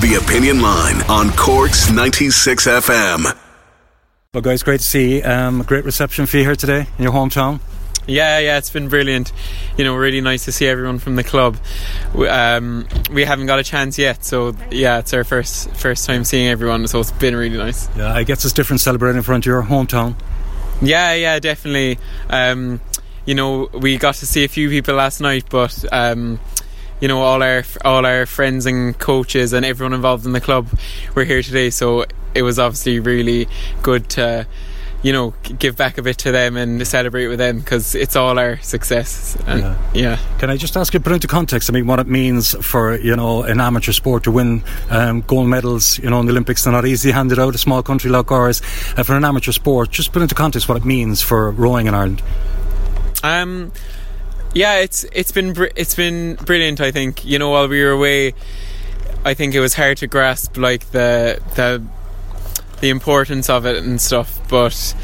The Opinion Line on Corks 96 FM. Well, guys, great to see um, a great reception for you here today in your hometown. Yeah, yeah, it's been brilliant. You know, really nice to see everyone from the club. We, um, we haven't got a chance yet, so yeah, it's our first first time seeing everyone, so it's been really nice. Yeah, I guess it's different celebrating in front of your hometown. Yeah, yeah, definitely. Um, you know, we got to see a few people last night, but um, you know, all our all our friends and coaches and everyone involved in the club were here today, so it was obviously really good to you know, give back a bit to them and celebrate with them because it's all our success. And yeah. yeah. Can I just ask you, put into context, I mean, what it means for, you know, an amateur sport to win um, gold medals, you know, in the Olympics? They're not easy handed out, a small country like ours. Uh, for an amateur sport, just put into context what it means for rowing in Ireland. Um, yeah, it's it's been br- it's been brilliant. I think you know while we were away, I think it was hard to grasp like the the the importance of it and stuff. But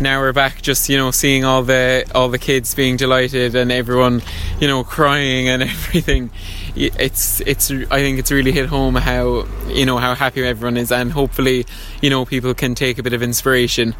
now we're back, just you know, seeing all the all the kids being delighted and everyone, you know, crying and everything. It's it's I think it's really hit home how you know how happy everyone is, and hopefully, you know, people can take a bit of inspiration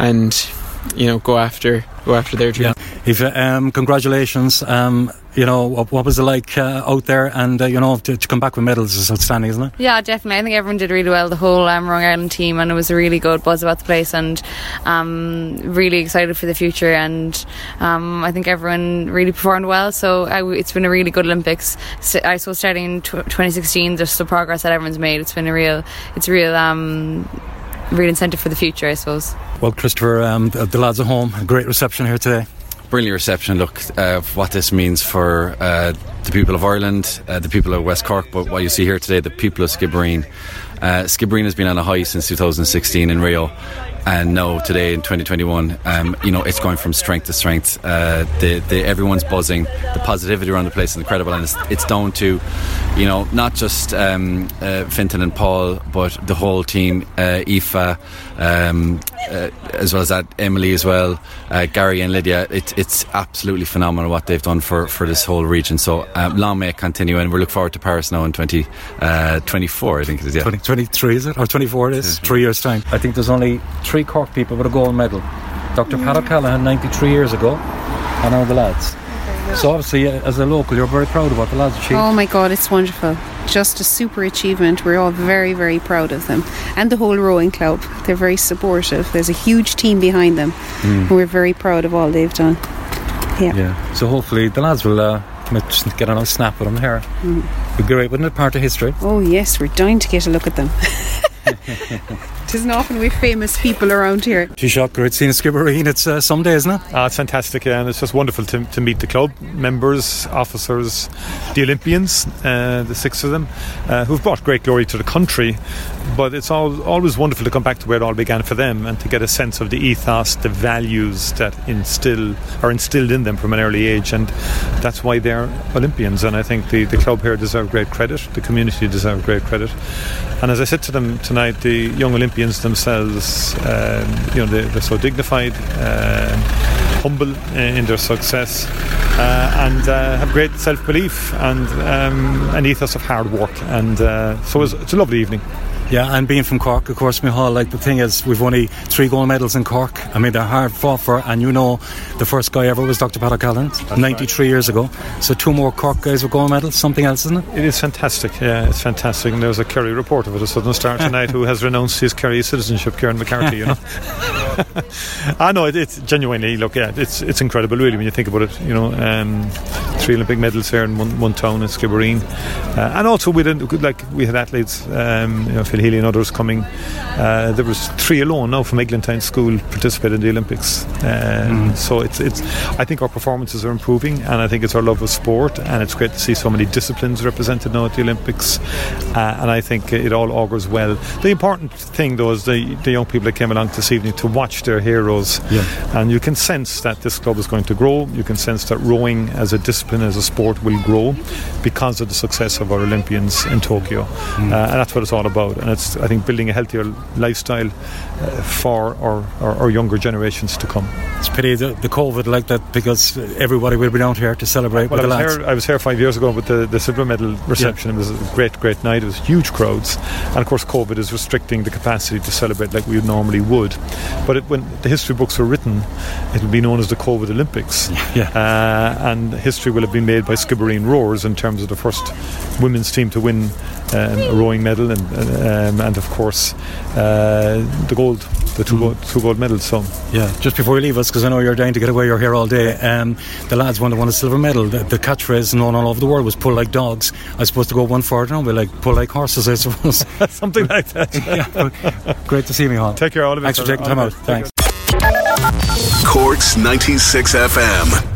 and you know go after go after their dream. Yeah. If, um, congratulations. Um, you know, what, what, was it like uh, out there? And, uh, you know, to, to, come back with medals is outstanding, isn't it? Yeah, definitely. I think everyone did really well, the whole um, Rowing Ireland team, and it was a really good buzz about the place and um, really excited for the future. And um, I think everyone really performed well. So I, it's been a really good Olympics. I suppose starting in 2016, just the progress that everyone's made, it's been a real, it's a real um, real incentive for the future, I suppose. Well, Christopher, um, the, the, lads at home, great reception here today. Brilliant reception. Look, uh, what this means for uh, the people of Ireland, uh, the people of West Cork, but what you see here today, the people of Skibbereen. Uh, Skibbereen has been on a high since 2016 in Rio, and now today in 2021, um, you know, it's going from strength to strength. Uh, the, the, everyone's buzzing, the positivity around the place is incredible, and it's, it's down to, you know, not just um, uh, Fintan and Paul, but the whole team, uh, Aoife, um, uh, as well as that Emily as well, uh, Gary and Lydia. It, it's absolutely phenomenal what they've done for, for this whole region. So um, long may it continue, and we look forward to Paris now in 2024. 20, I think it is. Yeah, 2023 is it or 24? It is three years time. I think there's only three Cork people with a gold medal. Dr. Pat O'Callaghan 93 years ago, and all the lads. So obviously, uh, as a local, you're very proud of what the lads achieved. Oh my God, it's wonderful! Just a super achievement. We're all very, very proud of them, and the whole rowing club. They're very supportive. There's a huge team behind them, mm. and we're very proud of all they've done. Yeah. Yeah. So hopefully, the lads will. Uh, get a nice snap with them here. Mm. Be great, wouldn't it? Part of history. Oh yes, we're dying to get a look at them. Isn't often we've famous people around here. Taoiseach, great seeing Skibbereen. It's uh, some isn't it? Uh, it's fantastic, yeah, and it's just wonderful to, to meet the club members, officers, the Olympians, uh, the six of them, uh, who've brought great glory to the country. But it's all, always wonderful to come back to where it all began for them and to get a sense of the ethos, the values that instill are instilled in them from an early age, and that's why they're Olympians. And I think the, the club here deserve great credit, the community deserve great credit. And as I said to them tonight, the young Olympians themselves, um, you know, they, are so dignified, uh, humble in their success, uh, and uh, have great self-belief and um, an ethos of hard work. And uh, so it's, it's a lovely evening. Yeah, and being from Cork, of course, Micheál, like the thing is, we've only three gold medals in Cork. I mean, they're hard fought for, and you know, the first guy ever was Dr. Pat O'Callaghan, 93 right. years ago. So two more Cork guys with gold medals, something else, isn't it? It is fantastic, yeah, it's fantastic. And there was a Kerry report of it, a Southern Star tonight, who has renounced his Kerry citizenship, Kieran McCarthy, you know. I know, it, it's genuinely, look, yeah, it's it's incredible, really, when you think about it, you know. Um, three Olympic medals here in one, one town in Skibbereen. Uh, and also, we didn't like, we had athletes, um, you know, Phil Healy and others coming. Uh, there was three alone now from Eglantine School participated in the Olympics. mm. So it's it's. I think our performances are improving, and I think it's our love of sport, and it's great to see so many disciplines represented now at the Olympics. Uh, and I think it all augurs well. The important thing, though, is the, the young people that came along this evening to watch watch their heroes. Yeah. And you can sense that this club is going to grow. You can sense that rowing as a discipline, as a sport, will grow because of the success of our Olympians in Tokyo. Mm. Uh, and that's what it's all about. And it's, I think, building a healthier lifestyle uh, for our, our, our younger generations to come. It's pity the, the COVID like that because everybody will be down here to celebrate Well, I was, here, I was here five years ago with the, the silver medal reception. It was a great, great night. It was huge crowds. And of course, COVID is restricting the capacity to celebrate like we normally would. But it, when the history books were written, it will be known as the COVID Olympics. Yeah. Uh, and history will have been made by Skibbereen Rowers in terms of the first women's team to win um, a rowing medal and, um, and of course, uh, the gold, the two, gold, two gold medals. So Yeah, just before you leave us, because I know you're dying to get away, you're here all day. Um, the lads won, won a silver medal. The, the catchphrase known all over the world was pull like dogs. I suppose to go one further, and we like pull like horses, I suppose. something like that. yeah, great to see me, Hall. Take care, all of you. Thanks for taking time out. Thanks. Corks 96 FM.